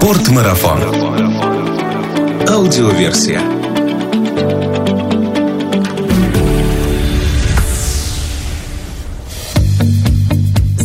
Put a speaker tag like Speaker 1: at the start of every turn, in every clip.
Speaker 1: Спортмарафон. Аудиоверсия.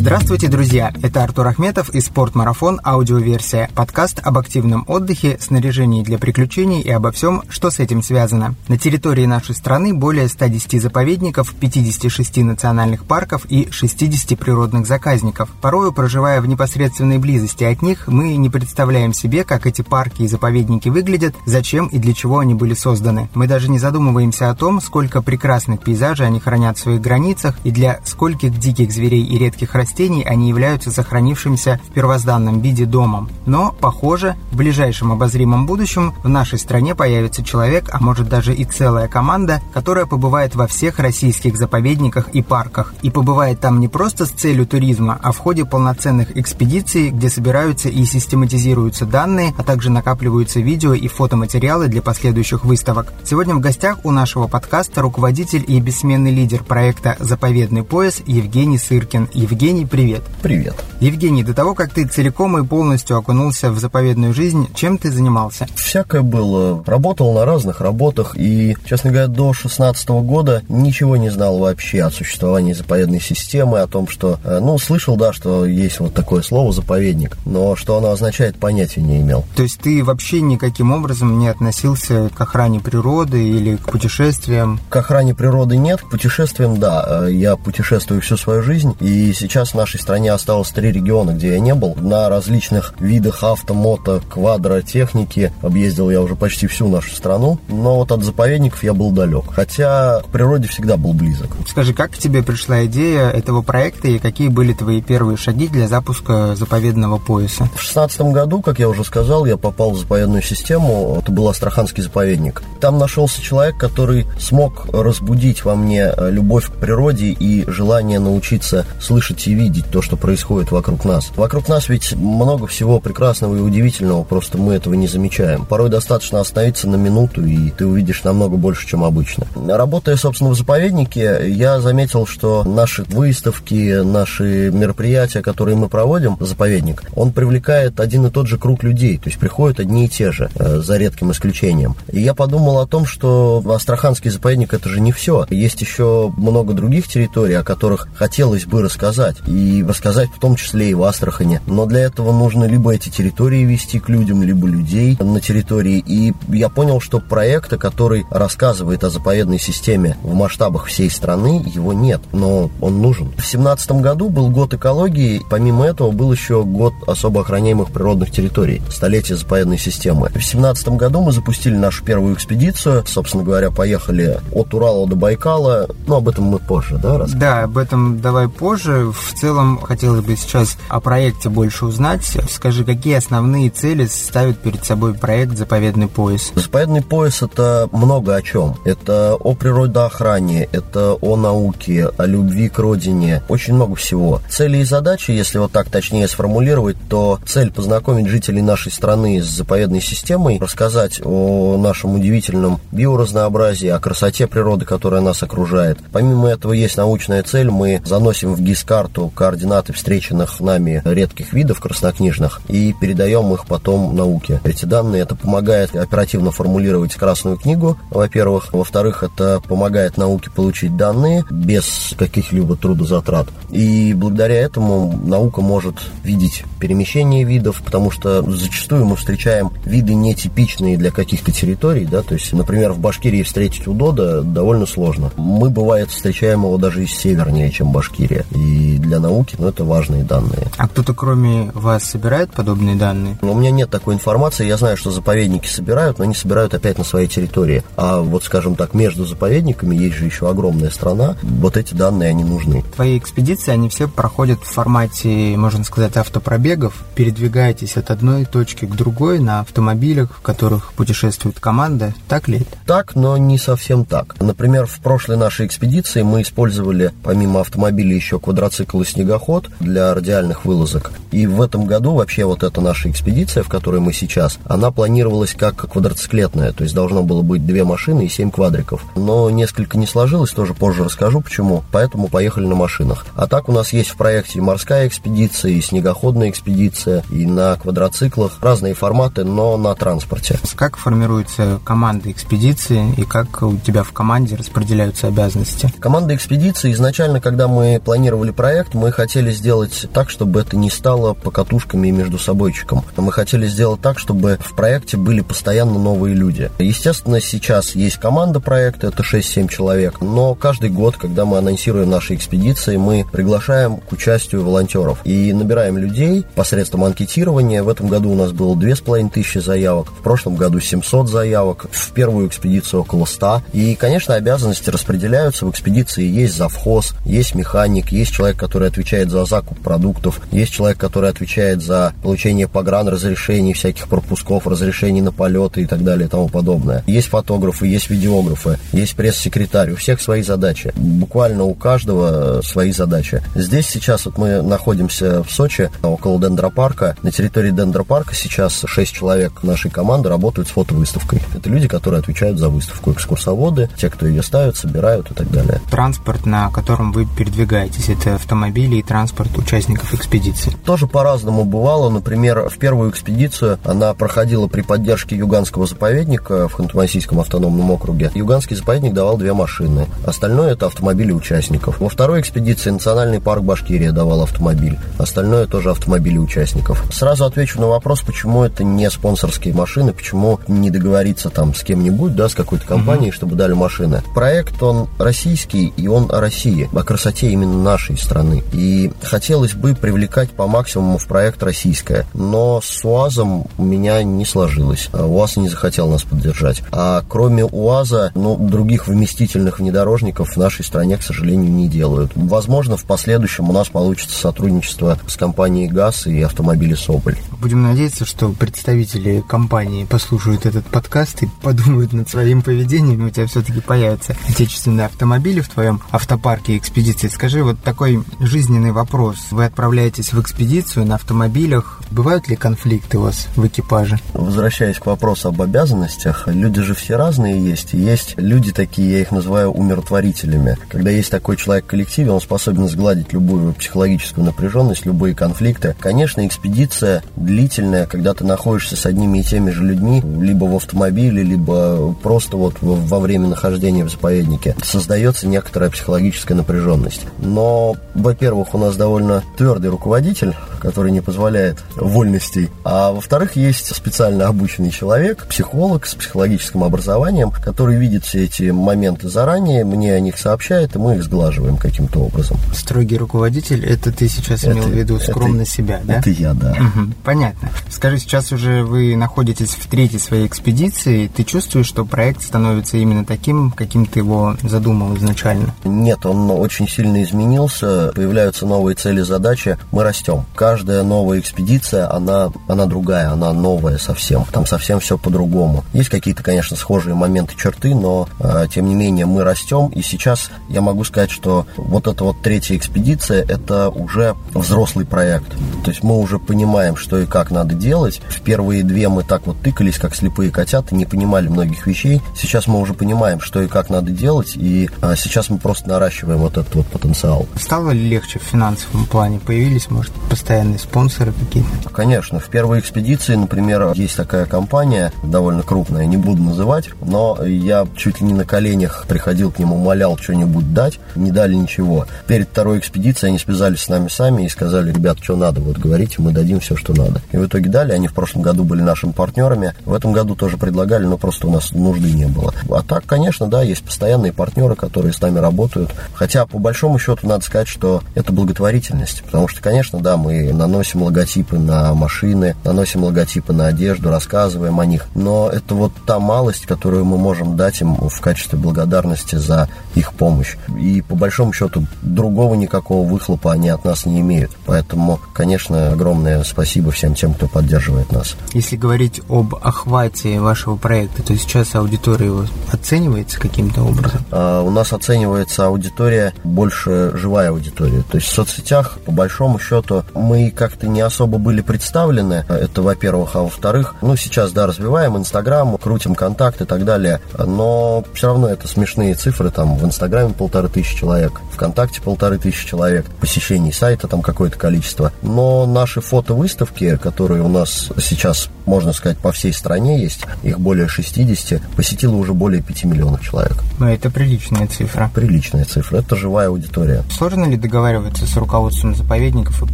Speaker 2: Здравствуйте, друзья! Это Артур Ахметов и «Спортмарафон. Аудиоверсия» – подкаст об активном отдыхе, снаряжении для приключений и обо всем, что с этим связано. На территории нашей страны более 110 заповедников, 56 национальных парков и 60 природных заказников. Порою, проживая в непосредственной близости от них, мы не представляем себе, как эти парки и заповедники выглядят, зачем и для чего они были созданы. Мы даже не задумываемся о том, сколько прекрасных пейзажей они хранят в своих границах и для скольких диких зверей и редких растений растений они являются сохранившимся в первозданном виде домом. Но, похоже, в ближайшем обозримом будущем в нашей стране появится человек, а может даже и целая команда, которая побывает во всех российских заповедниках и парках. И побывает там не просто с целью туризма, а в ходе полноценных экспедиций, где собираются и систематизируются данные, а также накапливаются видео и фотоматериалы для последующих выставок. Сегодня в гостях у нашего подкаста руководитель и бессменный лидер проекта «Заповедный пояс» Евгений Сыркин. Евгений, привет.
Speaker 3: Привет.
Speaker 2: Евгений, до того, как ты целиком и полностью окунулся в заповедную жизнь, чем ты занимался?
Speaker 3: Всякое было. Работал на разных работах и, честно говоря, до 16 года ничего не знал вообще о существовании заповедной системы, о том, что, э, ну, слышал, да, что есть вот такое слово «заповедник», но что оно означает, понятия не имел.
Speaker 2: То есть ты вообще никаким образом не относился к охране природы или к путешествиям?
Speaker 3: К охране природы нет, к путешествиям, да. Э, я путешествую всю свою жизнь, и сейчас в нашей стране осталось три региона, где я не был. На различных видах авто, мото, квадротехники объездил я уже почти всю нашу страну, но вот от заповедников я был далек. Хотя к природе всегда был близок.
Speaker 2: Скажи, как к тебе пришла идея этого проекта и какие были твои первые шаги для запуска заповедного пояса?
Speaker 3: В шестнадцатом году, как я уже сказал, я попал в заповедную систему. Это был Астраханский заповедник. Там нашелся человек, который смог разбудить во мне любовь к природе и желание научиться слышать и видеть то, что происходит вокруг нас. Вокруг нас ведь много всего прекрасного и удивительного, просто мы этого не замечаем. Порой достаточно остановиться на минуту, и ты увидишь намного больше, чем обычно. Работая, собственно, в заповеднике, я заметил, что наши выставки, наши мероприятия, которые мы проводим, заповедник, он привлекает один и тот же круг людей, то есть приходят одни и те же, э, за редким исключением. И я подумал о том, что Астраханский заповедник это же не все. Есть еще много других территорий, о которых хотелось бы рассказать и рассказать в том числе и в Астрахане. Но для этого нужно либо эти территории вести к людям, либо людей на территории. И я понял, что проекта, который рассказывает о заповедной системе в масштабах всей страны, его нет, но он нужен. В семнадцатом году был год экологии, помимо этого был еще год особо охраняемых природных территорий, столетие заповедной системы. В семнадцатом году мы запустили нашу первую экспедицию, собственно говоря, поехали от Урала до Байкала, но об этом мы позже, да,
Speaker 2: расскажем? Да, об этом давай позже. В целом хотелось бы сейчас о проекте больше узнать. Скажи, какие основные цели ставит перед собой проект «Заповедный пояс»?
Speaker 3: Заповедный пояс – это много о чем. Это о природоохране, это о науке, о любви к родине, очень много всего. Цели и задачи, если вот так точнее сформулировать, то цель познакомить жителей нашей страны с заповедной системой, рассказать о нашем удивительном биоразнообразии, о красоте природы, которая нас окружает. Помимо этого есть научная цель, мы заносим в ГИС-карту координаты встреченных нами редких видов краснокнижных и передаем их потом науке. Эти данные это помогает оперативно формулировать Красную книгу, во-первых. Во-вторых, это помогает науке получить данные без каких-либо трудозатрат. И благодаря этому наука может видеть перемещение видов, потому что зачастую мы встречаем виды нетипичные для каких-то территорий, да, то есть, например, в Башкирии встретить удода довольно сложно. Мы, бывает, встречаем его даже и севернее, чем Башкирия. И для науки, но это важные данные.
Speaker 2: А кто-то кроме вас собирает подобные данные?
Speaker 3: У меня нет такой информации. Я знаю, что заповедники собирают, но они собирают опять на своей территории. А вот, скажем так, между заповедниками есть же еще огромная страна. Вот эти данные, они нужны.
Speaker 2: Твои экспедиции, они все проходят в формате, можно сказать, автопробегов. Передвигаетесь от одной точки к другой на автомобилях, в которых путешествует команда. Так ли это?
Speaker 3: Так, но не совсем так. Например, в прошлой нашей экспедиции мы использовали, помимо автомобилей, еще квадроциклы и снегоход для радиальных вылазок. И в этом году вообще вот эта наша экспедиция, в которой мы сейчас, она планировалась как квадроциклетная, то есть должно было быть две машины и семь квадриков. Но несколько не сложилось, тоже позже расскажу почему, поэтому поехали на машинах. А так у нас есть в проекте и морская экспедиция, и снегоходная экспедиция, и на квадроциклах, разные форматы, но на транспорте.
Speaker 2: Как формируется команда экспедиции и как у тебя в команде распределяются обязанности?
Speaker 3: Команда экспедиции изначально, когда мы планировали проект, мы хотели сделать так, чтобы это не стало покатушками и между собойчиком. Мы хотели сделать так, чтобы в проекте были постоянно новые люди. Естественно, сейчас есть команда проекта, это 6-7 человек, но каждый год, когда мы анонсируем наши экспедиции, мы приглашаем к участию волонтеров и набираем людей посредством анкетирования. В этом году у нас было 2500 заявок, в прошлом году 700 заявок, в первую экспедицию около 100. И, конечно, обязанности распределяются. В экспедиции есть завхоз, есть механик, есть человек, который отвечает за закуп продуктов, есть человек, который отвечает за получение погран разрешений, всяких пропусков, разрешений на полеты и так далее и тому подобное. Есть фотографы, есть видеографы, есть пресс-секретарь, у всех свои задачи. Буквально у каждого свои задачи. Здесь сейчас вот мы находимся в Сочи, около дендропарка. На территории дендропарка сейчас 6 человек нашей команды работают с фотовыставкой. Это люди, которые отвечают за выставку. Экскурсоводы, те, кто ее ставят, собирают и так далее.
Speaker 2: Транспорт, на котором вы передвигаетесь, это автомобили и транспорт участников экспедиции?
Speaker 3: Тоже по-разному бывало. Например, в первую экспедицию она проходила при поддержке Юганского заповедника в Ханты-Мансийском автономном округе. Юганский заповедник давал две машины. Остальное это автомобили участников. Во второй экспедиции Национальный парк Башкирия давал автомобиль. Остальное тоже автомобили участников. Сразу отвечу на вопрос, почему это не спонсорские машины, почему не договориться там с кем-нибудь, да, с какой-то компанией, mm-hmm. чтобы дали машины. Проект, он российский, и он о России, о красоте именно нашей страны. И хотелось бы привлекать по максимуму в проект российское. Но с УАЗом у меня не сложилось. А УАЗ не захотел нас поддержать. А кроме УАЗа, ну, других вместительных внедорожников в нашей стране, к сожалению, не делают. Возможно, в последующем у нас получится сотрудничество с компанией ГАЗ и автомобили Соболь.
Speaker 2: Будем надеяться, что представители компании послушают этот подкаст и подумают над своим поведением, у тебя все-таки появятся отечественные автомобили в твоем автопарке экспедиции. Скажи вот такой жизненный вопрос. Вы отправляетесь в экспедицию на автомобилях. Бывают ли конфликты у вас в экипаже?
Speaker 3: Возвращаясь к вопросу об обязанностях, люди же все разные есть. Есть люди такие, я их называю умиротворителями. Когда есть такой человек в коллективе, он способен сгладить любую психологическую напряженность, любые конфликты. Конечно, экспедиция длительная, когда ты находишься с одними и теми же людьми, либо в автомобиле, либо просто вот во время нахождения в заповеднике, создается некоторая психологическая напряженность. Но, во-первых, у нас довольно твердый руководитель, который не позволяет вольностей. А во-вторых, есть специально обученный человек, психолог с психологическим образованием, который видит все эти моменты заранее, мне о них сообщает, и мы их сглаживаем каким-то образом.
Speaker 2: Строгий руководитель, это ты сейчас это, имел в виду скромно
Speaker 3: это,
Speaker 2: себя, да?
Speaker 3: Это я, да.
Speaker 2: Угу, понятно. Скажи, сейчас уже вы находитесь в третьей своей экспедиции, ты чувствуешь, что проект становится именно таким, каким ты его задумал изначально?
Speaker 3: Нет, он очень сильно изменился, появляются новые цели, задачи, мы растем. Каждая новая экспедиция, она, она другая, она новая совсем, там совсем все по-другому. Есть какие-то, конечно, схожие моменты, черты, но, э, тем не менее, мы растем, и сейчас я могу сказать, что вот эта вот третья экспедиция, это уже взрослый проект. То есть мы уже понимаем, что и как надо делать. В первые две мы так вот тыкались, как слепые котята, не понимали многих вещей. Сейчас мы уже понимаем, что и как надо делать, и а, сейчас мы просто наращиваем вот этот вот потенциал.
Speaker 2: Стало ли легче в финансовом плане? Появились, может, постоянные спонсоры какие-то?
Speaker 3: Конечно. В первой экспедиции, например, есть такая компания, довольно крупная, не буду называть, но я чуть ли не на коленях приходил к ним, умолял что-нибудь дать, не дали ничего. Перед второй экспедицией они связались с нами сами и сказали, ребят, что надо, вот говорите, мы дадим все, что надо. И в итоге дали, они в прошлом году были нашими партнерами, в этом году тоже предлагали, но просто у нас нужды не было. А так, конечно, да, есть постоянные партнеры, которые с нами работают. Хотя, по большому счету, надо сказать, что это благотворительность. Потому что, конечно, да, мы наносим логотипы на машины, наносим логотипы на одежду, рассказываем о них. Но это вот та малость, которую мы можем дать им в качестве благодарности за их помощь. И по большому счету другого никакого выхлопа они от нас не имеют. Поэтому, конечно, огромное спасибо всем тем, кто поддерживает нас.
Speaker 2: Если говорить об охвате вашего проекта, то сейчас аудитория его оценивается каким-то образом?
Speaker 3: А, у нас оценивается аудитория больше живая аудитория. То есть в соцсетях, по большому счету, мы как-то не особо были представлены. Это, во-первых. А во-вторых, ну, сейчас, да, развиваем Инстаграм, крутим контакт и так далее. Но все равно это смешные цифры. Там в Инстаграме полторы тысячи человек, ВКонтакте полторы тысячи человек, посещений сайта там какое-то количество. Но наши фотовыставки, которые у нас сейчас, можно сказать, по всей стране есть, их более 60, посетило уже более 5 миллионов человек.
Speaker 2: Ну, это приличная цифра.
Speaker 3: Приличная цифра. Это живая аудитория.
Speaker 2: Сложно ли договариваться с руководством заповедников и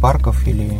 Speaker 2: парков или...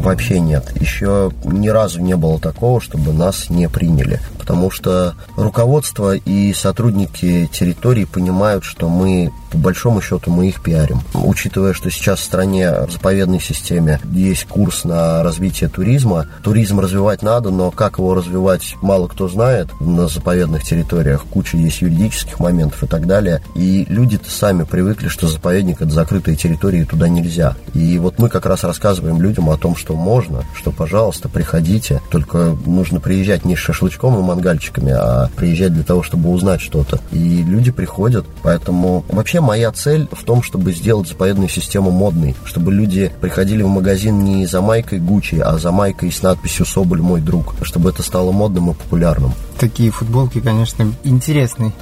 Speaker 3: Вообще нет. Еще ни разу не было такого, чтобы нас не приняли. Потому что руководство и сотрудники территории понимают, что мы по большому счету мы их пиарим. Учитывая, что сейчас в стране в заповедной системе есть курс на развитие туризма, туризм развивать надо, но как его развивать, мало кто знает на заповедных территориях. Куча есть юридических моментов и так далее. И люди-то сами привыкли, что заповедник это закрытая территория, и туда нельзя. И вот мы как раз рассказываем людям о том, что можно, что, пожалуйста, приходите. Только нужно приезжать не с шашлычком и мангальчиками, а приезжать для того, чтобы узнать что-то. И люди приходят. Поэтому вообще моя цель в том, чтобы сделать заповедную систему модной, чтобы люди приходили в магазин не за майкой Гуччи, а за майкой с надписью «Соболь мой друг», чтобы это стало модным и популярным.
Speaker 2: Такие футболки, конечно, интересные.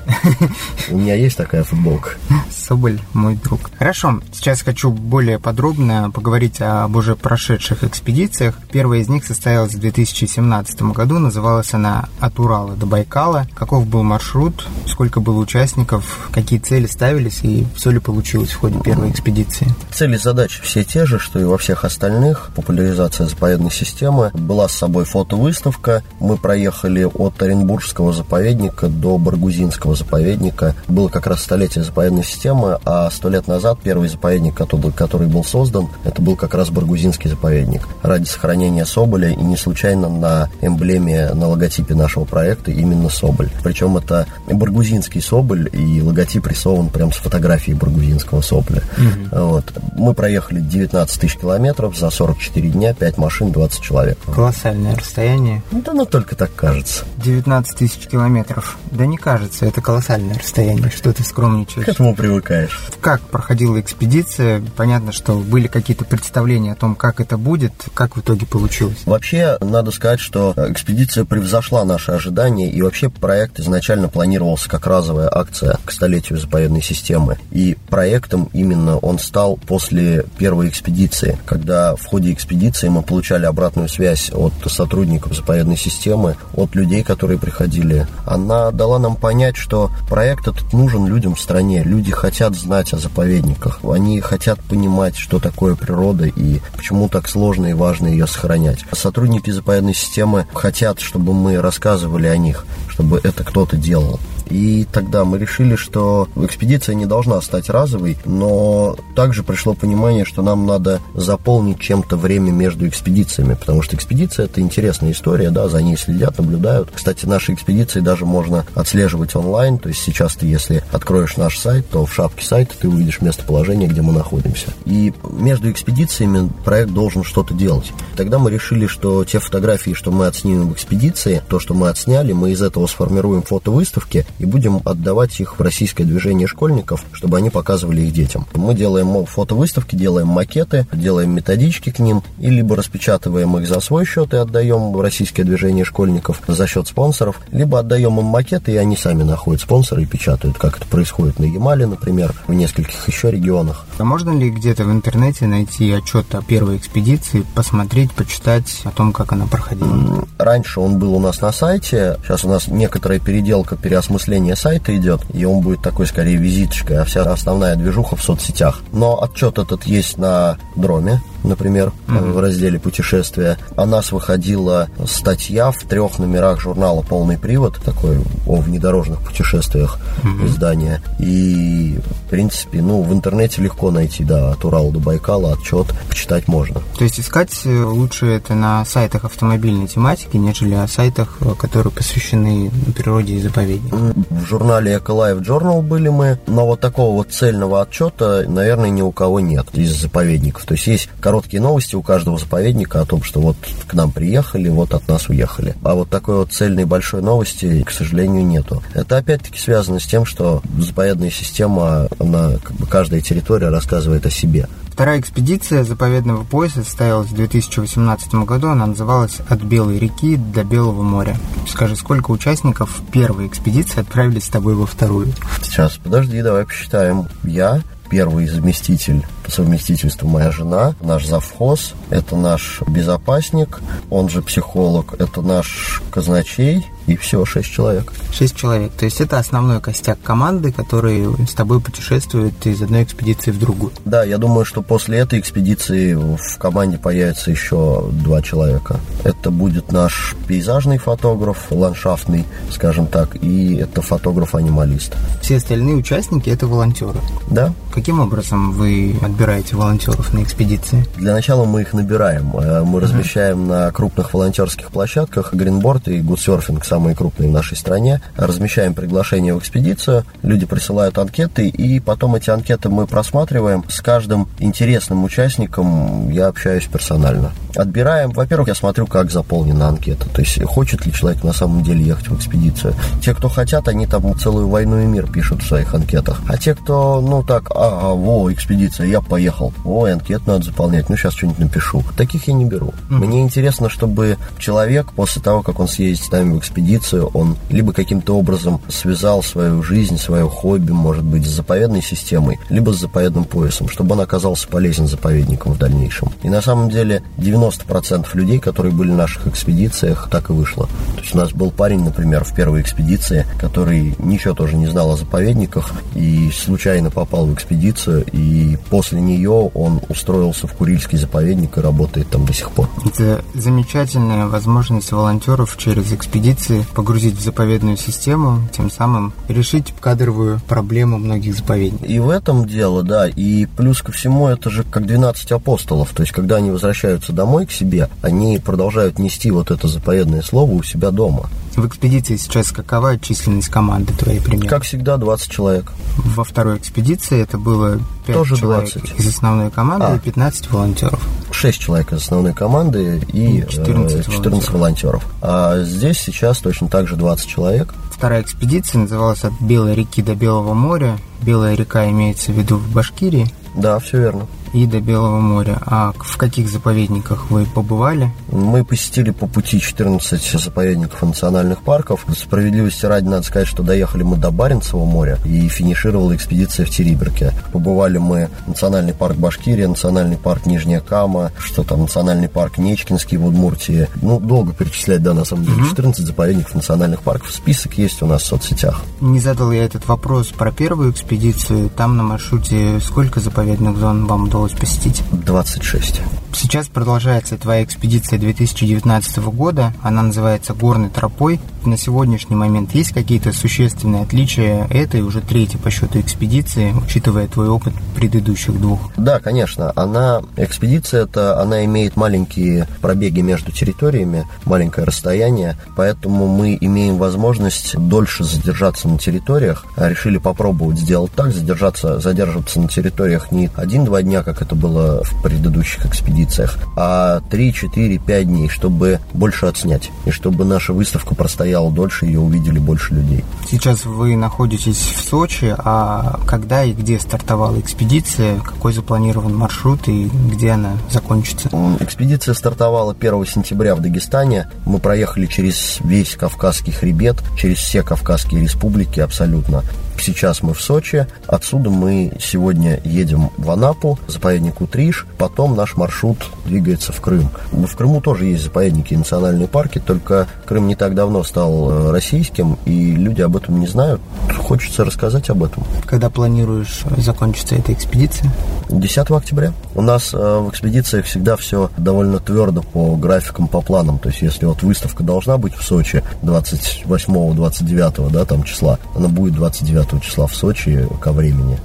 Speaker 3: У меня есть такая футболка.
Speaker 2: Соболь мой друг. Хорошо, сейчас хочу более подробно поговорить об уже прошедших экспедициях. Первая из них состоялась в 2017 году, называлась она «От Урала до Байкала». Каков был маршрут, сколько было участников, какие цели ставились и все ли получилось в ходе первой экспедиции?
Speaker 3: Цели и задачи все те же, что и во всех остальных. Популяризация заповедной системы. Была с собой фотовыставка. Мы проехали от Оренбургского заповедника до Баргузинского заповедника. Было как раз столетие заповедной системы, а сто лет назад первый заповедник, который, который был создан, это был как раз Баргузинский заповедник. Ради сохранения Соболя и не случайно на эмблеме, на логотипе нашего проекта именно Соболь. Причем это Баргузинский Соболь и логотип рисован прям с фотографией фотографии Баргузинского сопля. Угу. Вот. Мы проехали 19 тысяч километров за 44 дня, 5 машин, 20 человек.
Speaker 2: Колоссальное расстояние.
Speaker 3: Да, ну только так кажется.
Speaker 2: 19 тысяч километров. Да не кажется, это колоссальное расстояние. Что ты скромничаешь?
Speaker 3: К этому привыкаешь.
Speaker 2: Как проходила экспедиция? Понятно, что были какие-то представления о том, как это будет. Как в итоге получилось?
Speaker 3: Вообще, надо сказать, что экспедиция превзошла наши ожидания, и вообще проект изначально планировался как разовая акция к столетию заповедной системы. И проектом именно он стал после первой экспедиции, когда в ходе экспедиции мы получали обратную связь от сотрудников заповедной системы, от людей, которые приходили. Она дала нам понять, что проект этот нужен людям в стране. Люди хотят знать о заповедниках. Они хотят понимать, что такое природа и почему так сложно и важно ее сохранять. Сотрудники заповедной системы хотят, чтобы мы рассказывали о них, чтобы это кто-то делал. И тогда мы решили, что экспедиция не должна стать разовой, но также пришло понимание, что нам надо заполнить чем-то время между экспедициями, потому что экспедиция это интересная история, да, за ней следят, наблюдают. Кстати, наши экспедиции даже можно отслеживать онлайн, то есть сейчас ты, если откроешь наш сайт, то в шапке сайта ты увидишь местоположение, где мы находимся. И между экспедициями проект должен что-то делать. Тогда мы решили, что те фотографии, что мы отснимем в экспедиции, то, что мы отсняли, мы из этого сформируем фотовыставки и будем отдавать их в российское движение школьников, чтобы они показывали их детям. Мы делаем фотовыставки, делаем макеты, делаем методички к ним, и либо распечатываем их за свой счет и отдаем в российское движение школьников за счет спонсоров, либо отдаем им макеты, и они сами находят спонсоры и печатают, как это происходит на Ямале, например, в нескольких еще регионах.
Speaker 2: А можно ли где-то в интернете найти отчет о первой экспедиции, посмотреть, почитать о том, как она проходила?
Speaker 3: Раньше он был у нас на сайте, сейчас у нас некоторая переделка, переосмысление осуществление сайта идет, и он будет такой скорее визиточкой, а вся основная движуха в соцсетях. Но отчет этот есть на Дроме, например, mm-hmm. в разделе путешествия. О нас выходила статья в трех номерах журнала «Полный привод», такой о внедорожных путешествиях mm-hmm. издания. И, в принципе, ну, в интернете легко найти, да, от Урала до Байкала отчет почитать можно.
Speaker 2: То есть искать э, лучше это на сайтах автомобильной тематики, нежели на сайтах, э, которые посвящены природе и заповедникам?
Speaker 3: В журнале Ecolife Journal были мы, но вот такого вот цельного отчета, наверное, ни у кого нет из заповедников. То есть есть короткие новости у каждого заповедника о том, что вот к нам приехали, вот от нас уехали. А вот такой вот цельной большой новости, к сожалению, нету. Это опять-таки связано с тем, что заповедная система, она, как бы каждая территория рассказывает о себе.
Speaker 2: Вторая экспедиция заповедного пояса состоялась в 2018 году. Она называлась «От Белой реки до Белого моря». Скажи, сколько участников первой экспедиции отправились с тобой во вторую?
Speaker 3: Сейчас, подожди, давай посчитаем. Я, первый заместитель по совместительству моя жена, наш завхоз, это наш безопасник, он же психолог, это наш казначей, и все, шесть человек.
Speaker 2: Шесть человек. То есть это основной костяк команды, который с тобой путешествует из одной экспедиции в другую.
Speaker 3: Да, я думаю, что после этой экспедиции в команде появится еще два человека. Это будет наш пейзажный фотограф, ландшафтный, скажем так, и это фотограф-анималист.
Speaker 2: Все остальные участники это волонтеры.
Speaker 3: Да.
Speaker 2: Каким образом вы отбираете волонтеров на экспедиции?
Speaker 3: Для начала мы их набираем. Э, мы размещаем на крупных волонтерских площадках Гринборд и Гудсерфинг, самые крупные в нашей стране. Размещаем приглашение в экспедицию, люди присылают анкеты, и потом эти анкеты мы просматриваем. С каждым интересным участником я общаюсь персонально. Отбираем, во-первых, я смотрю, как заполнена анкета, то есть хочет ли человек на самом деле ехать в экспедицию. Те, кто хотят, они там целую войну и мир пишут в своих анкетах. А те, кто, ну так, а, во, экспедиция, я поехал. Ой, анкет надо заполнять. Ну, сейчас что-нибудь напишу. Таких я не беру. Mm-hmm. Мне интересно, чтобы человек после того, как он съездит с нами в экспедицию, он либо каким-то образом связал свою жизнь, свое хобби, может быть, с заповедной системой, либо с заповедным поясом, чтобы он оказался полезен заповедникам в дальнейшем. И на самом деле 90% людей, которые были в наших экспедициях, так и вышло. То есть у нас был парень, например, в первой экспедиции, который ничего тоже не знал о заповедниках и случайно попал в экспедицию, и после нее он устроился в Курильский заповедник и работает там до сих пор.
Speaker 2: Это замечательная возможность волонтеров через экспедиции погрузить в заповедную систему, тем самым решить кадровую проблему многих заповедников.
Speaker 3: И в этом дело, да, и плюс ко всему это же как 12 апостолов, то есть когда они возвращаются домой к себе, они продолжают нести вот это заповедное слово у себя дома.
Speaker 2: В экспедиции сейчас какова численность команды твоей примерно?
Speaker 3: Как всегда, 20 человек.
Speaker 2: Во второй экспедиции это было 5 Тоже человек 20. из основной команды а. и 15 волонтеров.
Speaker 3: 6 человек из основной команды и 14, 14 волонтеров. волонтеров. А здесь сейчас точно так же 20 человек.
Speaker 2: Вторая экспедиция называлась «От Белой реки до Белого моря». Белая река имеется в виду в Башкирии.
Speaker 3: Да, все верно
Speaker 2: и до Белого моря. А в каких заповедниках вы побывали?
Speaker 3: Мы посетили по пути 14 заповедников и национальных парков. Справедливости ради надо сказать, что доехали мы до Баренцева моря и финишировала экспедиция в Териберке. Побывали мы в национальный парк Башкирия, национальный парк Нижняя Кама, что там, национальный парк Нечкинский в Удмуртии. Ну, долго перечислять, да, на самом деле. Угу. 14 заповедников национальных парков. Список есть у нас в соцсетях.
Speaker 2: Не задал я этот вопрос про первую экспедицию. Там на маршруте сколько заповедных зон вам удалось удалось посетить?
Speaker 3: 26.
Speaker 2: Сейчас продолжается твоя экспедиция 2019 года. Она называется «Горной тропой». На сегодняшний момент есть какие-то существенные отличия этой уже третьей по счету экспедиции, учитывая твой опыт предыдущих двух?
Speaker 3: Да, конечно. Она, экспедиция это, она имеет маленькие пробеги между территориями, маленькое расстояние, поэтому мы имеем возможность дольше задержаться на территориях. Решили попробовать сделать так, задержаться, задерживаться на территориях не один-два дня, как это было в предыдущих экспедициях, а 3, 4, 5 дней, чтобы больше отснять. И чтобы наша выставка простояла дольше, ее увидели больше людей.
Speaker 2: Сейчас вы находитесь в Сочи, а когда и где стартовала экспедиция, какой запланирован маршрут и где она закончится?
Speaker 3: Экспедиция стартовала 1 сентября в Дагестане. Мы проехали через весь Кавказский хребет, через все Кавказские республики абсолютно. Сейчас мы в Сочи, отсюда мы сегодня едем в Анапу, заповедник Утриш, потом наш маршрут двигается в Крым. В Крыму тоже есть заповедники и национальные парки, только Крым не так давно стал э, российским, и люди об этом не знают. Хочется рассказать об этом.
Speaker 2: Когда планируешь закончиться эта экспедиция?
Speaker 3: 10 октября. У нас э, в экспедициях всегда все довольно твердо по графикам, по планам. То есть, если вот выставка должна быть в Сочи 28-29 да, там числа, она будет 29 числа в Сочи ко времени,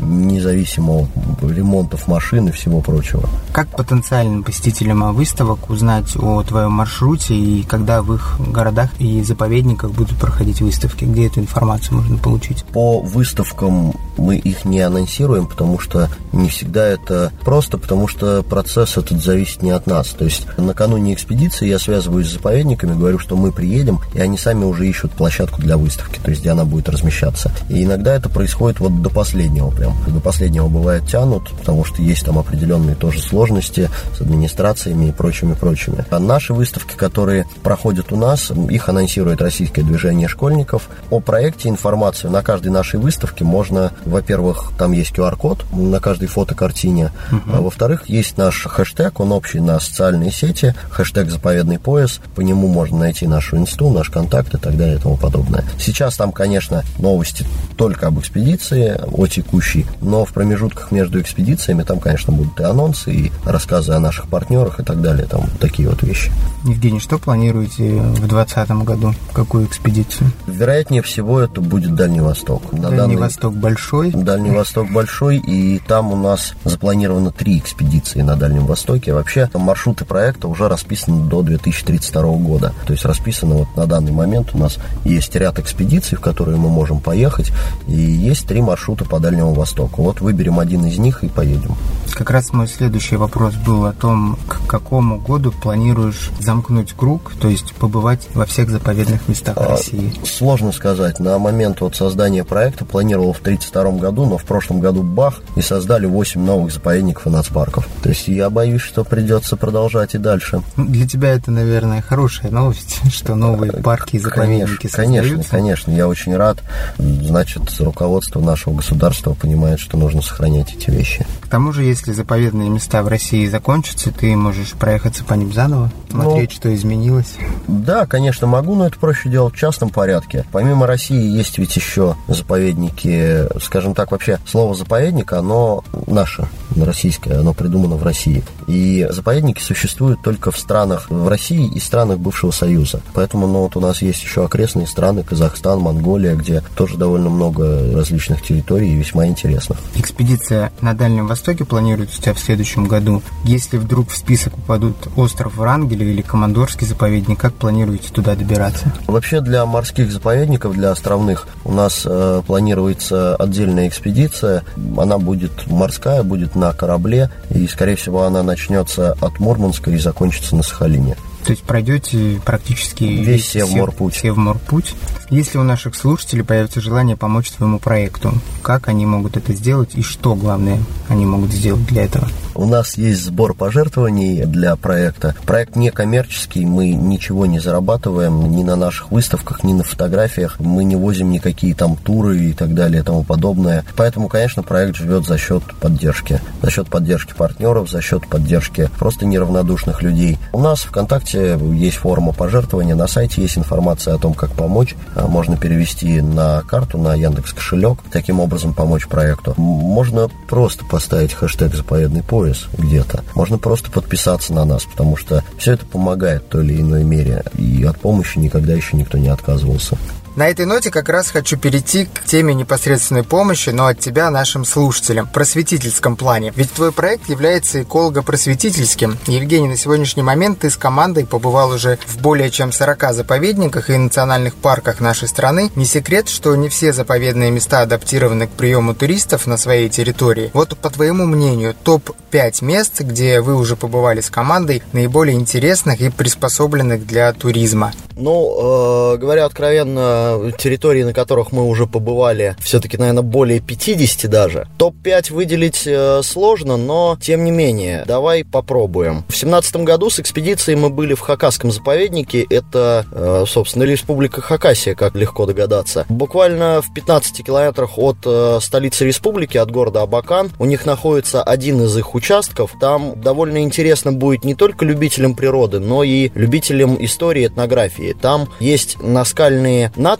Speaker 3: независимо от ремонтов машин и всего прочего.
Speaker 2: Как потенциальным посетителям выставок узнать о твоем маршруте и когда в их городах и заповедниках будут проходить выставки? Где эту информацию можно получить?
Speaker 3: По выставкам мы их не анонсируем, потому что не всегда это просто, потому что процесс этот зависит не от нас. То есть накануне экспедиции я связываюсь с заповедниками, говорю, что мы приедем, и они сами уже ищут площадку для выставки, то есть где она будет размещаться. И иногда это происходит вот до последнего прям. До последнего бывает тянут, потому что есть там определенные тоже сложности с администрациями и прочими-прочими. А наши выставки, которые проходят у нас, их анонсирует Российское движение школьников. О проекте информацию на каждой нашей выставке можно, во-первых, там есть QR-код на каждой фотокартине, uh-huh. а во-вторых, есть наш хэштег, он общий на социальные сети, хэштег «Заповедный пояс», по нему можно найти нашу инсту, наш контакт и так далее и тому подобное. Сейчас там, конечно, новости только об экспедиции, о текущей, но в промежутках между экспедициями там, конечно, будут и анонсы, и рассказы о наших партнерах и так далее, там такие вот вещи.
Speaker 2: Евгений, что планируете в 2020 году? Какую экспедицию?
Speaker 3: Вероятнее всего, это будет Дальний Восток.
Speaker 2: На Дальний данный... Восток большой?
Speaker 3: Дальний Восток большой, и там у нас запланировано три экспедиции на Дальнем Востоке. Вообще, маршруты проекта уже расписаны до 2032 года. То есть расписано вот на данный момент у нас есть ряд экспедиций, в которые мы можем поехать, и есть три маршрута по Дальнему Востоку. Вот выберем один из них и поедем.
Speaker 2: Как раз мой следующий вопрос был о том, к какому году планируешь замкнуть круг, то есть побывать во всех заповедных местах а, России?
Speaker 3: Сложно сказать. На момент вот создания проекта планировал в 1932 году, но в прошлом году бах, и создали 8 новых заповедников и нацпарков. То есть я боюсь, что придется продолжать и дальше.
Speaker 2: Ну, для тебя это, наверное, хорошая новость, что новые парки и заповедники
Speaker 3: конечно, Конечно, конечно. Я очень рад. Значит, руководство нашего государства понимает, что нужно сохранять эти вещи.
Speaker 2: К тому же, если заповедные места в России закончатся, ты можешь проехаться по ним заново, смотреть, ну, что изменилось.
Speaker 3: Да, конечно, могу, но это проще делать в частном порядке. Помимо России есть ведь еще заповедники, скажем так, вообще слово заповедник, оно наше, российское, оно придумано в России. И заповедники существуют только в странах в России и странах бывшего Союза. Поэтому ну, вот у нас есть еще окрестные страны, Казахстан, Монголия, где тоже довольно много различных территорий и весьма интересных.
Speaker 2: Экспедиция на Дальнем Востоке планируется у тебя в следующем году. Если вдруг в список попадут остров Врангеля или Командорский заповедник, как планируете туда добираться?
Speaker 3: Вообще для морских заповедников, для островных, у нас э, планируется отдельная экспедиция. Она будет морская, будет на корабле, и, скорее всего, она начнется от Мурманска и закончится на Сахалине.
Speaker 2: То есть пройдете практически
Speaker 3: весь Севморпуть.
Speaker 2: Севморпуть. Если у наших слушателей появится желание помочь своему проекту, как они могут это сделать и что, главное, они могут сделать для этого?
Speaker 3: У нас есть сбор пожертвований для проекта. Проект не коммерческий, мы ничего не зарабатываем ни на наших выставках, ни на фотографиях. Мы не возим никакие там туры и так далее и тому подобное. Поэтому, конечно, проект живет за счет поддержки. За счет поддержки партнеров, за счет поддержки просто неравнодушных людей. У нас в ВКонтакте есть форма пожертвования, на сайте есть информация о том, как помочь. А, можно перевести на карту, на Яндекс кошелек, таким образом помочь проекту. Можно просто поставить хэштег «Заповедный поезд», пояс где-то. Можно просто подписаться на нас, потому что все это помогает в той или иной мере. И от помощи никогда еще никто не отказывался.
Speaker 2: На этой ноте как раз хочу перейти к теме непосредственной помощи, но от тебя нашим слушателям, в просветительском плане. Ведь твой проект является эколого-просветительским. Евгений, на сегодняшний момент ты с командой побывал уже в более чем 40 заповедниках и национальных парках нашей страны. Не секрет, что не все заповедные места адаптированы к приему туристов на своей территории. Вот по твоему мнению, топ-5 мест, где вы уже побывали с командой, наиболее интересных и приспособленных для туризма.
Speaker 3: Ну, э, говоря откровенно, территории, на которых мы уже побывали, все-таки, наверное, более 50 даже. Топ-5 выделить э, сложно, но тем не менее, давай попробуем. В семнадцатом году с экспедицией мы были в Хакасском заповеднике. Это, э, собственно, республика Хакасия, как легко догадаться. Буквально в 15 километрах от э, столицы республики, от города Абакан, у них находится один из их участков. Там довольно интересно будет не только любителям природы, но и любителям истории, этнографии.
Speaker 4: Там есть наскальные надписи,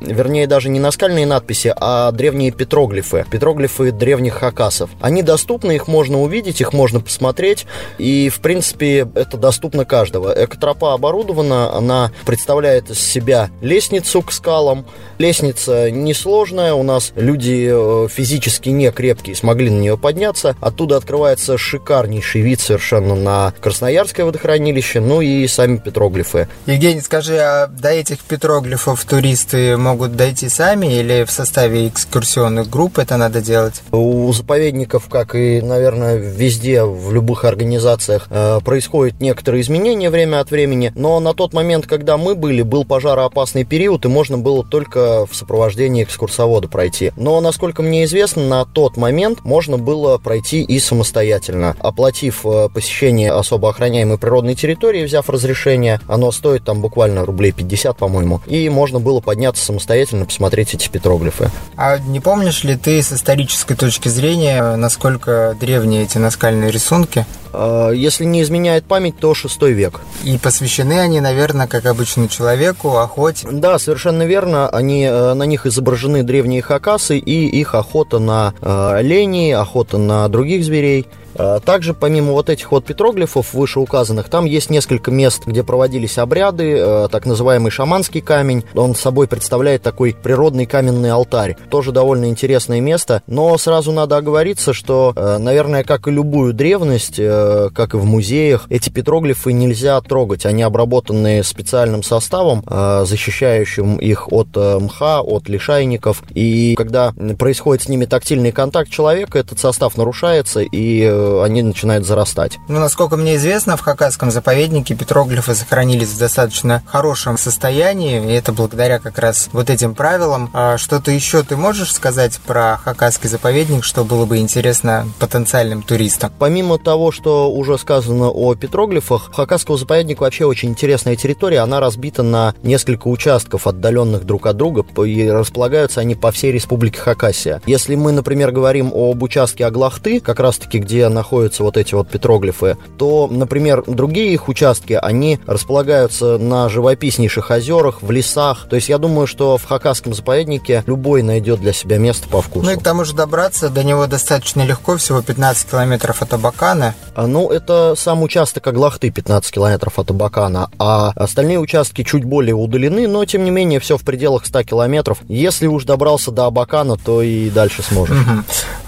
Speaker 4: вернее, даже не наскальные надписи, а древние петроглифы. Петроглифы древних хакасов. Они доступны, их можно увидеть, их можно посмотреть. И, в принципе, это доступно каждого. Экотропа оборудована, она представляет из себя лестницу к скалам. Лестница несложная, у нас люди э, физически не крепкие смогли на нее подняться. Оттуда открывается шикарнейший вид совершенно на Красноярское водохранилище, ну и сами петроглифы.
Speaker 2: Евгений, скажи, а до этих петроглифов туристы могут дойти сами или в составе экскурсионных групп это надо делать?
Speaker 4: У заповедников, как и, наверное, везде, в любых организациях, э, происходят некоторые изменения время от времени, но на тот момент, когда мы были, был пожароопасный период, и можно было только в сопровождении экскурсовода пройти. Но, насколько мне известно, на тот момент можно было пройти и самостоятельно. Оплатив э, посещение особо охраняемой природной территории, взяв разрешение, оно стоит там буквально рублей 50, по-моему, и можно было подняться самостоятельно, посмотреть эти петроглифы.
Speaker 2: А не помнишь ли ты с исторической точки зрения, насколько древние эти наскальные рисунки?
Speaker 4: А, если не изменяет память, то 6 век.
Speaker 2: И посвящены они, наверное, как обычному человеку, охоте.
Speaker 4: Да, совершенно верно. Они, э, на них изображены древние хакасы и их охота на э, оленей, охота на других зверей. А, также, помимо вот этих вот петроглифов вышеуказанных, там есть несколько мест, где проводились обряды, э, так называемый шаманский камень. Он собой представляет такой природный каменный алтарь. Тоже довольно интересное место, но сразу надо оговориться, что, э, наверное, как и любую древность, э, как и в музеях, эти петроглифы нельзя трогать. Они обработаны специальным составом, защищающим их от мха, от лишайников. И когда происходит с ними тактильный контакт человека, этот состав нарушается, и они начинают зарастать.
Speaker 2: Ну, насколько мне известно, в Хакасском заповеднике петроглифы сохранились в достаточно хорошем состоянии, и это благодаря как раз вот этим правилам. А что-то еще ты можешь сказать про Хакасский заповедник, что было бы интересно потенциальным туристам?
Speaker 4: Помимо того, что уже сказано о петроглифах, Хакасского заповедника вообще очень интересная территория. Она разбита на несколько участков, отдаленных друг от друга, и располагаются они по всей республике Хакасия. Если мы, например, говорим об участке Аглахты, как раз-таки где находятся вот эти вот петроглифы, то, например, другие их участки, они располагаются на живописнейших озерах, в лесах. То есть я думаю, что в Хакасском заповеднике любой найдет для себя место по вкусу.
Speaker 2: Ну и к тому же добраться до него достаточно легко, всего 15 километров от Абакана.
Speaker 4: А, ну, это сам участок Аглахты 15 километров от Абакана, а остальные участки чуть более удалены, но тем не менее все в пределах 100 километров. Если уж добрался до Абакана, то и дальше сможешь.
Speaker 2: Угу.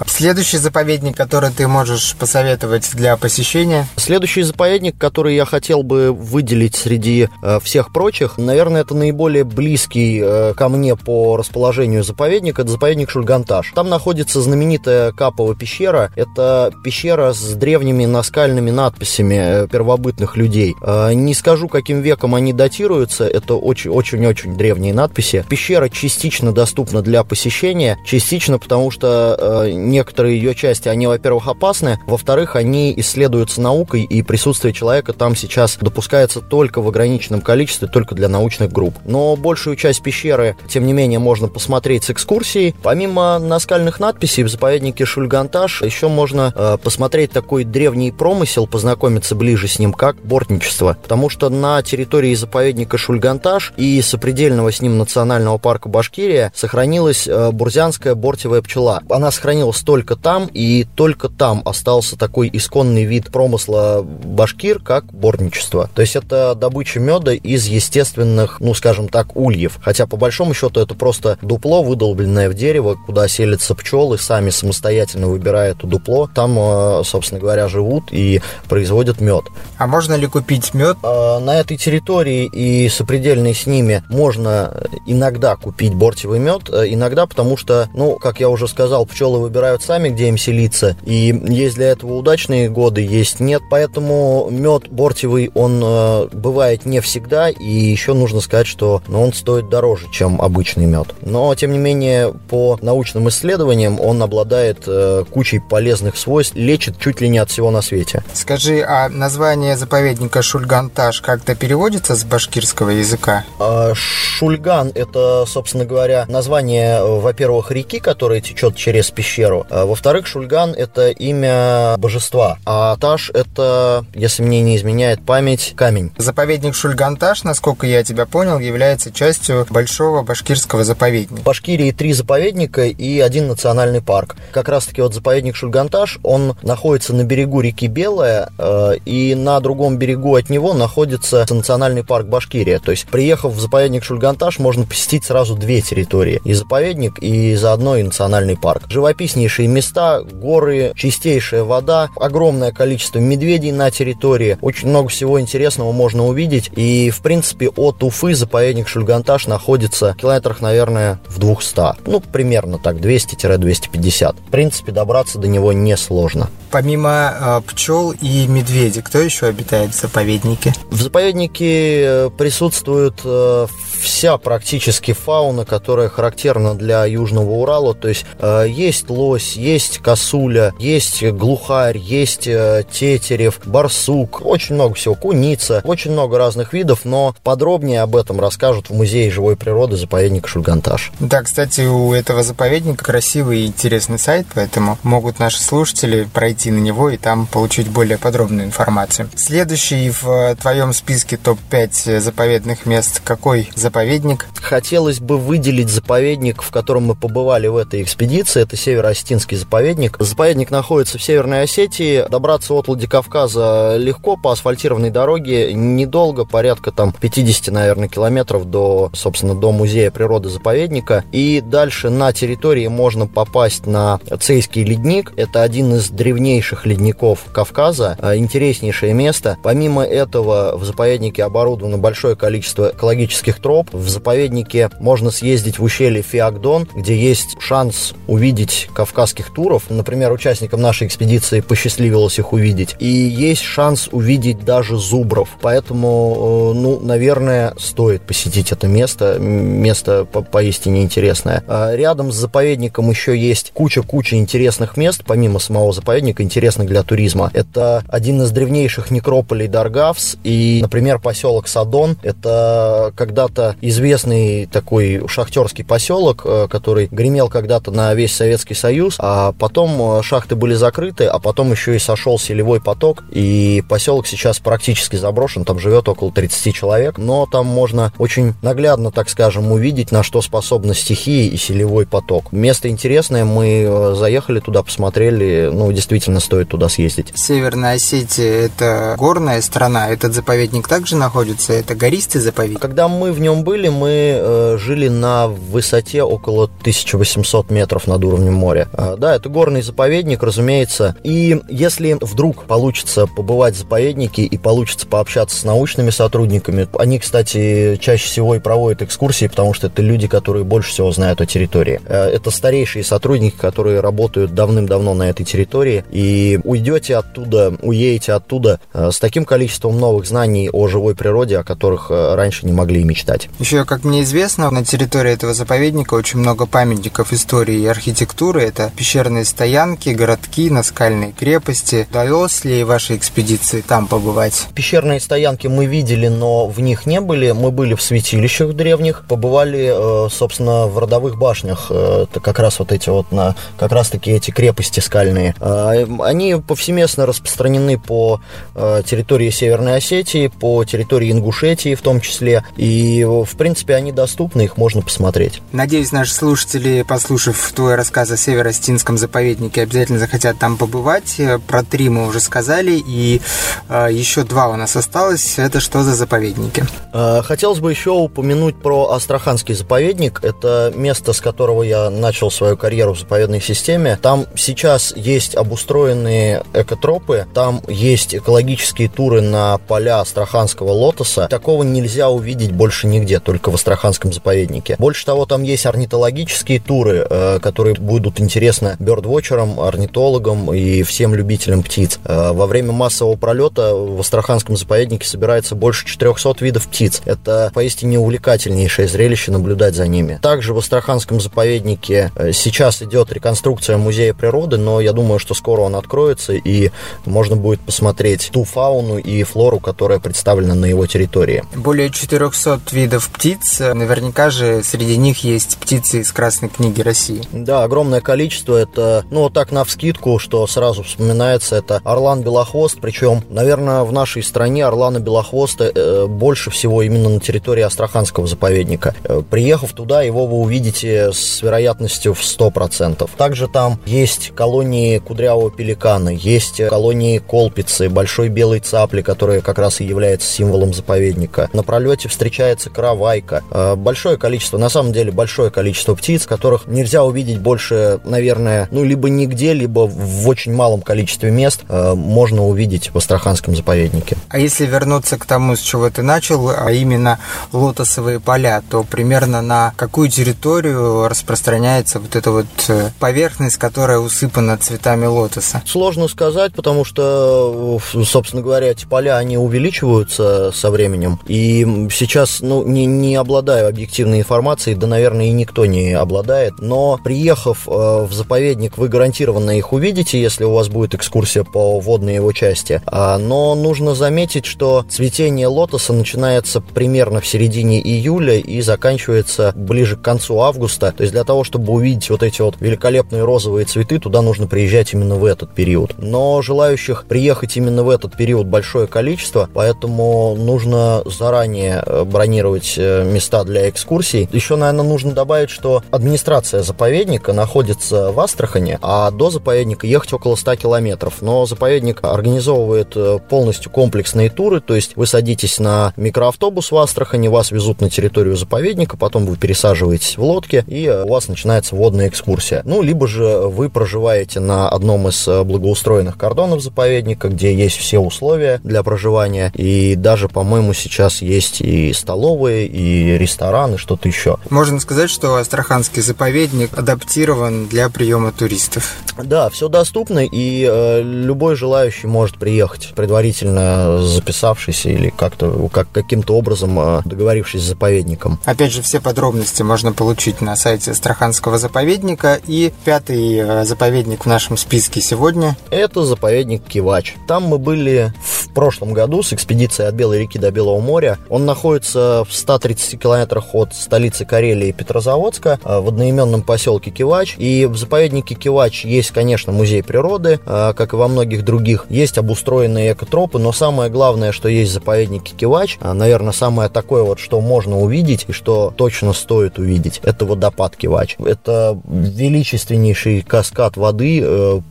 Speaker 2: Следующий заповедник, который ты можешь можешь посоветовать для посещения?
Speaker 4: Следующий заповедник, который я хотел бы выделить среди э, всех прочих, наверное, это наиболее близкий э, ко мне по расположению заповедник, это заповедник Шульганташ. Там находится знаменитая Капова пещера. Это пещера с древними наскальными надписями э, первобытных людей. Не скажу, каким веком они датируются, это очень-очень-очень древние надписи. Пещера частично доступна для посещения, частично потому что некоторые ее части, они, во-первых, опасны, во-вторых, они исследуются наукой, и присутствие человека там сейчас допускается только в ограниченном количестве, только для научных групп. Но большую часть пещеры, тем не менее, можно посмотреть с экскурсией. Помимо наскальных надписей в заповеднике Шульганташ еще можно э, посмотреть такой древний промысел, познакомиться ближе с ним, как бортничество. Потому что на территории заповедника Шульганташ и сопредельного с ним национального парка Башкирия сохранилась э, бурзянская бортевая пчела. Она сохранилась только там, и только там осталась остался такой исконный вид промысла башкир, как борничество. То есть это добыча меда из естественных, ну, скажем так, ульев. Хотя, по большому счету, это просто дупло, выдолбленное в дерево, куда селятся пчелы, сами самостоятельно выбирая это дупло. Там, э, собственно говоря, живут и производят мед.
Speaker 2: А можно ли купить мед?
Speaker 4: А, на этой территории и сопредельной с ними можно иногда купить бортевый мед, э, иногда потому что, ну, как я уже сказал, пчелы выбирают сами, где им селиться, и есть для этого удачные годы, есть нет. Поэтому мед бортевый, он э, бывает не всегда, и еще нужно сказать, что ну, он стоит дороже, чем обычный мед. Но, тем не менее, по научным исследованиям он обладает э, кучей полезных свойств, лечит чуть ли не от всего на свете.
Speaker 2: Скажи, а название заповедника Шульганташ как-то переводится с башкирского языка?
Speaker 4: А, Шульган – это, собственно говоря, название, во-первых, реки, которая течет через пещеру. А, во-вторых, Шульган – это имя имя божества. А Таш – это, если мне не изменяет память, камень.
Speaker 2: Заповедник Шульганташ, насколько я тебя понял, является частью большого башкирского заповедника.
Speaker 4: В Башкирии три заповедника и один национальный парк. Как раз-таки вот заповедник Шульганташ, он находится на берегу реки Белая, э, и на другом берегу от него находится национальный парк Башкирия. То есть, приехав в заповедник Шульганташ, можно посетить сразу две территории. И заповедник, и заодно и национальный парк. Живописнейшие места, горы, чистейшая вода, огромное количество медведей на территории. Очень много всего интересного можно увидеть. И, в принципе, от Уфы заповедник Шульганташ находится в километрах, наверное, в 200. Ну, примерно так, 200-250. В принципе, добраться до него несложно.
Speaker 2: Помимо э, пчел и медведей, кто еще обитает в заповеднике?
Speaker 4: В заповеднике э, присутствует э, вся практически фауна, которая характерна для Южного Урала. То есть э, есть лось, есть косуля, есть глухарь, есть э, тетерев, барсук, очень много всего, куница, очень много разных видов, но подробнее об этом расскажут в Музее живой природы заповедника Шульганташ.
Speaker 2: Да, кстати, у этого заповедника красивый и интересный сайт, поэтому могут наши слушатели пройти на него и там получить более подробную информацию. Следующий в твоем списке топ-5 заповедных мест какой заповедник? Заповедник.
Speaker 4: Хотелось бы выделить заповедник, в котором мы побывали в этой экспедиции. Это Северо-Осетинский заповедник. Заповедник находится в Северной Осетии. Добраться от Владикавказа легко по асфальтированной дороге. Недолго, порядка там 50, наверное, километров до, собственно, до музея природы заповедника. И дальше на территории можно попасть на Цейский ледник. Это один из древнейших ледников Кавказа. А, интереснейшее место. Помимо этого в заповеднике оборудовано большое количество экологических троп, троп. В заповеднике можно съездить в ущелье Фиагдон, где есть шанс увидеть кавказских туров. Например, участникам нашей экспедиции посчастливилось их увидеть. И есть шанс увидеть даже зубров. Поэтому, э, ну, наверное, стоит посетить это место. Место по поистине интересное. А рядом с заповедником еще есть куча-куча интересных мест, помимо самого заповедника, интересных для туризма. Это один из древнейших некрополей Даргавс и, например, поселок Садон. Это когда-то известный такой шахтерский поселок, э, который гремел когда-то на весь Советский Союз, а потом э, шахты были закрыты, а потом еще и сошел селевой поток, и поселок сейчас практически заброшен, там живет около 30 человек, но там можно очень наглядно, так скажем, увидеть, на что способны стихии и селевой поток. Место интересное, мы э, заехали туда, посмотрели, ну, действительно стоит туда съездить.
Speaker 2: Северная Осетия – это горная страна, этот заповедник также находится, это гористый заповедник?
Speaker 4: Когда мы в нем были, мы э, жили на высоте около 1800 метров над уровнем моря. Э, да, это горный заповедник, разумеется. И если вдруг получится побывать в заповеднике и получится пообщаться с научными сотрудниками, они, кстати, чаще всего и проводят экскурсии, потому что это люди, которые больше всего знают о территории. Э, это старейшие сотрудники, которые работают давным-давно на этой территории, и уйдете оттуда, уедете оттуда э, с таким количеством новых знаний о живой природе, о которых э, раньше не могли мечтать.
Speaker 2: Еще, как мне известно, на территории этого заповедника очень много памятников истории и архитектуры. Это пещерные стоянки, городки, наскальные крепости. Удалось ли вашей экспедиции там побывать?
Speaker 4: Пещерные стоянки мы видели, но в них не были. Мы были в святилищах древних, побывали, э, собственно, в родовых башнях. Э, это как раз вот эти вот, на, как раз таки эти крепости скальные. Э, они повсеместно распространены по территории Северной Осетии, по территории Ингушетии в том числе. И в принципе, они доступны, их можно посмотреть.
Speaker 2: Надеюсь, наши слушатели, послушав твой рассказ о Северо-Стинском заповеднике, обязательно захотят там побывать. Про три мы уже сказали, и э, еще два у нас осталось. Это что за заповедники?
Speaker 4: Э, хотелось бы еще упомянуть про Астраханский заповедник. Это место, с которого я начал свою карьеру в заповедной системе. Там сейчас есть обустроенные экотропы, там есть экологические туры на поля Астраханского лотоса. Такого нельзя увидеть больше нигде нигде, только в Астраханском заповеднике. Больше того, там есть орнитологические туры, э, которые будут интересны бёрдвотчерам, орнитологам и всем любителям птиц. Э, во время массового пролета в Астраханском заповеднике собирается больше 400 видов птиц. Это поистине увлекательнейшее зрелище наблюдать за ними. Также в Астраханском заповеднике э, сейчас идет реконструкция музея природы, но я думаю, что скоро он откроется и можно будет посмотреть ту фауну и флору, которая представлена на его территории.
Speaker 2: Более 400 видов видов птиц. Наверняка же среди них есть птицы из Красной книги России.
Speaker 4: Да, огромное количество. Это, ну, вот так на вскидку, что сразу вспоминается, это орлан белохвост. Причем, наверное, в нашей стране орлана белохвоста э, больше всего именно на территории Астраханского заповедника. Э, приехав туда, его вы увидите с вероятностью в 100%. Также там есть колонии кудрявого пеликана, есть колонии колпицы, большой белой цапли, которая как раз и является символом заповедника. На пролете встречается каравайка. Э, большое количество, на самом деле большое количество птиц, которых нельзя увидеть больше, наверное, ну, либо нигде, либо в очень малом количестве мест э, можно увидеть в Астраханском заповеднике.
Speaker 2: А если вернуться к тому, с чего ты начал, а именно лотосовые поля, то примерно на какую территорию распространяется вот эта вот э, поверхность, которая усыпана цветами лотоса?
Speaker 4: Сложно сказать, потому что, собственно говоря, эти поля, они увеличиваются со временем. И сейчас, ну, не, не обладаю объективной информацией, да, наверное, и никто не обладает. Но приехав э, в заповедник, вы гарантированно их увидите, если у вас будет экскурсия по водной его части. А, но нужно заметить, что цветение лотоса начинается примерно в середине июля и заканчивается ближе к концу августа. То есть для того, чтобы увидеть вот эти вот великолепные розовые цветы, туда нужно приезжать именно в этот период. Но желающих приехать именно в этот период большое количество, поэтому нужно заранее э, бронировать э, места для экскурсий. Еще, наверное, нужно добавить, что администрация заповедника находится в Астрахане, а до заповедника ехать около 100 километров. Но заповедник организовывает э, полностью комплексные туры, то есть вы садитесь на микроавтобус в Астрахани, вас везут на территорию заповедника, потом вы пересаживаетесь в лодке, и у вас начинается водная экскурсия. Ну, либо же вы проживаете на одном из благоустроенных кордонов заповедника, где есть все условия для проживания, и даже, по-моему, сейчас есть и столовые, и рестораны, что-то еще.
Speaker 2: Можно сказать, что Астраханский заповедник адаптирован для приема туристов.
Speaker 4: Да, все доступно, и э, любой желающий может приехать, предварительно записавшись или как-то как, каким-то образом э, договорившись с заповедником.
Speaker 2: Опять же, все подробности можно получить на сайте Астраханского заповедника. И пятый э, заповедник в нашем списке сегодня.
Speaker 4: Это заповедник Кивач. Там мы были в прошлом году с экспедицией от Белой реки до Белого моря. Он находится в 130 километрах от столицы Карелии Петрозаводска, э, в одноименном поселке Кивач. И в заповеднике Кивач есть, конечно, музей природы, э, как и во многих других. Есть обустроенные экотропы, но самое главное, что есть в заповеднике Кивач, э, наверное, самое такое вот, что можно увидеть и что точно стоит увидеть, это водопад Кивач. Это величественнейший каскад воды,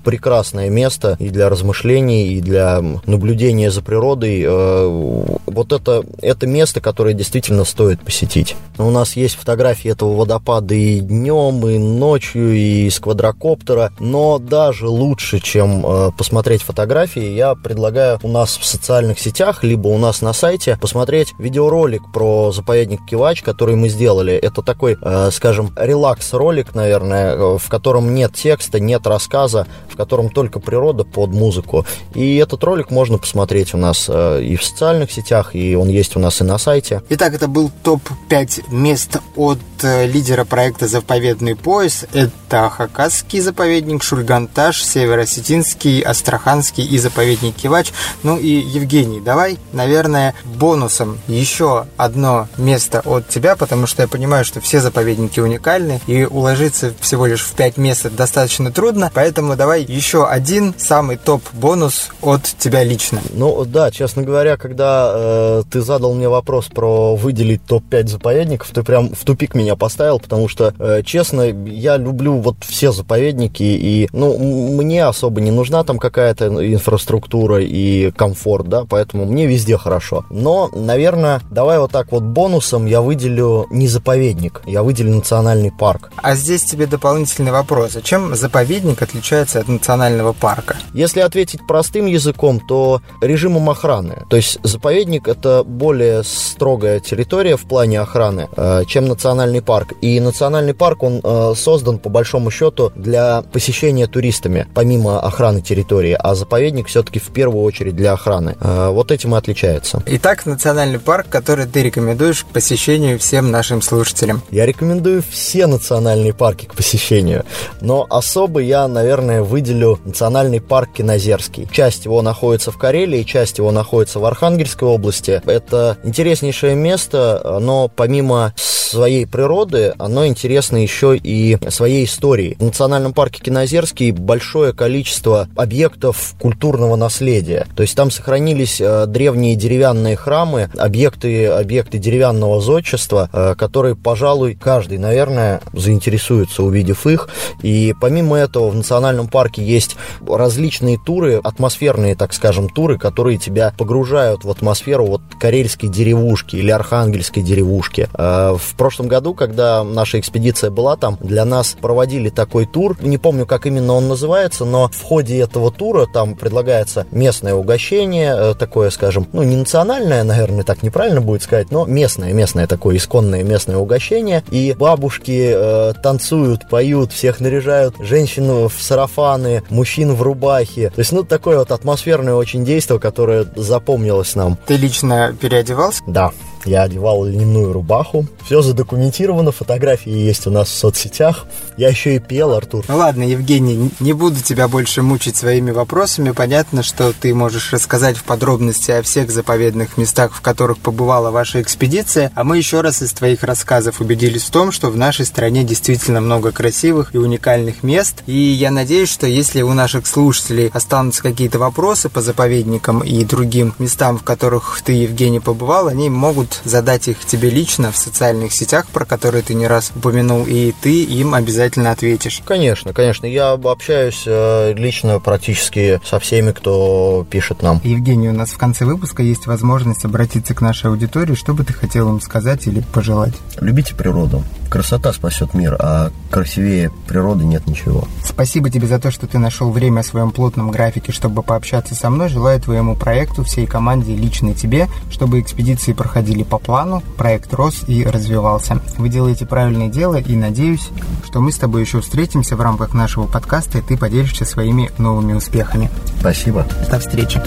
Speaker 4: прекрасное место и для размышлений, и для наблюдения за природой. Вот это, это место, которое действительно стоит посетить. У нас есть фотографии этого водопада и днем, и ночью, и с квадрокоптера, но даже лучше, чем э, посмотреть фотографии, я предлагаю у нас в социальных сетях, либо у нас на сайте посмотреть видеоролик про заповедник Кивач, который мы сделали. Это такой, э, скажем, релакс-ролик, наверное, э, в котором нет текста, нет рассказа, в котором только природа под музыку. И этот ролик можно посмотреть у нас э, и в социальных сетях, и он есть у нас и на сайте.
Speaker 2: Итак, это был топ-5 мест от э, лидера проекта «Заповедный пояс». Это Хакасский заповедник, Шульганташ, Северо-Осетинский, Астраханский и заповедник Кивач. Ну и Евгений, давай, наверное, бонусом еще одно место от тебя, потому что я понимаю, что все заповедники уникальны, и уложиться всего лишь в 5 мест достаточно трудно, поэтому давай еще один самый топ-бонус от тебя лично.
Speaker 4: Ну да, честно говоря, когда э, ты задал мне вопрос про выделить топ-5 заповедников, ты прям в тупик меня поставил, потому что, э, честно, я люблю вот все заповедники, и, ну, мне особо не нужна там какая-то инфраструктура и комфорт, да, поэтому мне везде хорошо. Но, наверное, давай вот так вот бонусом я выделю не заповедник, я выделю национальный парк.
Speaker 2: А здесь тебе дополнительный вопрос. А чем заповедник отличается от национального парка?
Speaker 4: Если ответить простым языком, то режимом охраны. То есть заповедник это более строгая территория в плане охраны, охраны, э, чем национальный парк. И национальный парк, он э, создан по большому счету для посещения туристами, помимо охраны территории, а заповедник все-таки в первую очередь для охраны. Э, вот этим и отличается.
Speaker 2: Итак, национальный парк, который ты рекомендуешь к посещению всем нашим слушателям.
Speaker 4: Я рекомендую все национальные парки к посещению, но особо я, наверное, выделю национальный парк Кинозерский. Часть его находится в Карелии, часть его находится в Архангельской области. Это интереснейшее место, но помимо своей природы, оно интересно еще и своей историей. В национальном парке Кинозерский большое количество объектов культурного наследия. То есть там сохранились э, древние деревянные храмы, объекты, объекты деревянного зодчества, э, которые, пожалуй, каждый, наверное, заинтересуется, увидев их. И помимо этого в национальном парке есть различные туры, атмосферные, так скажем, туры, которые тебя погружают в атмосферу вот карельской деревушки или архангельской деревушки. Э, в прошлом году, когда наша экспедиция была там, для нас проводили такой тур. Не помню, как именно он называется, но в ходе этого тура там предлагается местное угощение, э, такое, скажем, ну, не национальное, наверное, так неправильно будет сказать, но местное, местное такое исконное местное угощение. И бабушки э, танцуют, поют, всех наряжают, женщин в сарафаны, мужчин в рубахе. То есть, ну, такое вот атмосферное очень действие, которое запомнилось нам.
Speaker 2: Ты лично переодевался?
Speaker 4: Да. Я одевал льняную рубаху. Все задокументировано, фотографии есть у нас в соцсетях. Я еще и пел, Артур.
Speaker 2: Ну ладно, Евгений, не буду тебя больше мучить своими вопросами. Понятно, что ты можешь рассказать в подробности о всех заповедных местах, в которых побывала ваша экспедиция. А мы еще раз из твоих рассказов убедились в том, что в нашей стране действительно много красивых и уникальных мест. И я надеюсь, что если у наших слушателей останутся какие-то вопросы по заповедникам и другим местам, в которых ты, Евгений, побывал, они могут могут задать их тебе лично в социальных сетях, про которые ты не раз упомянул, и ты им обязательно ответишь.
Speaker 4: Конечно, конечно. Я общаюсь э, лично практически со всеми, кто пишет нам.
Speaker 2: Евгений, у нас в конце выпуска есть возможность обратиться к нашей аудитории. Что бы ты хотел им сказать или пожелать?
Speaker 4: Любите природу. Красота спасет мир, а красивее природы нет ничего.
Speaker 2: Спасибо тебе за то, что ты нашел время в своем плотном графике, чтобы пообщаться со мной. Желаю твоему проекту, всей команде, лично тебе, чтобы экспедиции проходили по плану, проект рос и развивался. Вы делаете правильное дело и надеюсь, что мы с тобой еще встретимся в рамках нашего подкаста и ты поделишься своими новыми успехами.
Speaker 4: Спасибо.
Speaker 2: До встречи.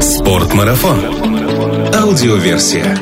Speaker 1: Спортмарафон. Аудиоверсия.